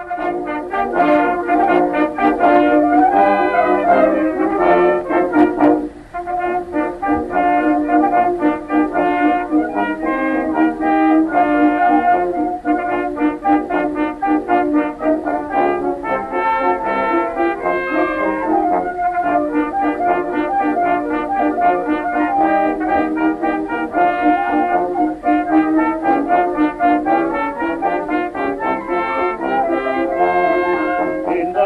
In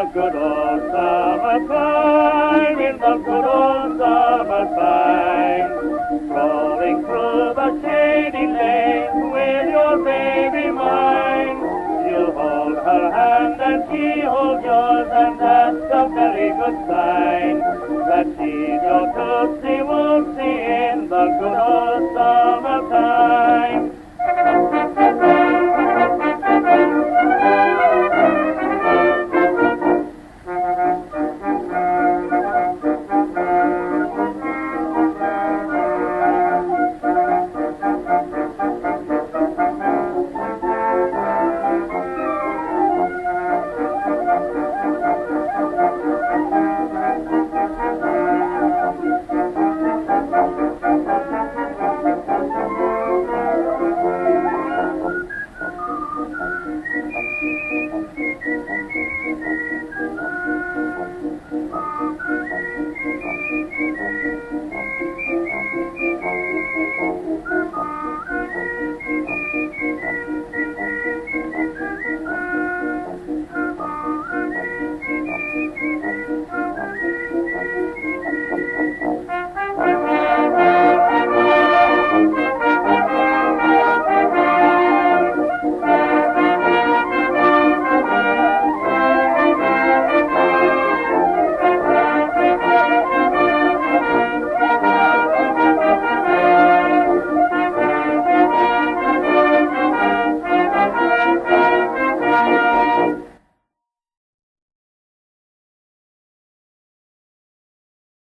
the good old summertime, in the good old summertime, strolling through the shady lane with your baby mine. You hold her hand and she holds yours, and that's a very good sign that she's your tootsie wootsie in the good old summertime.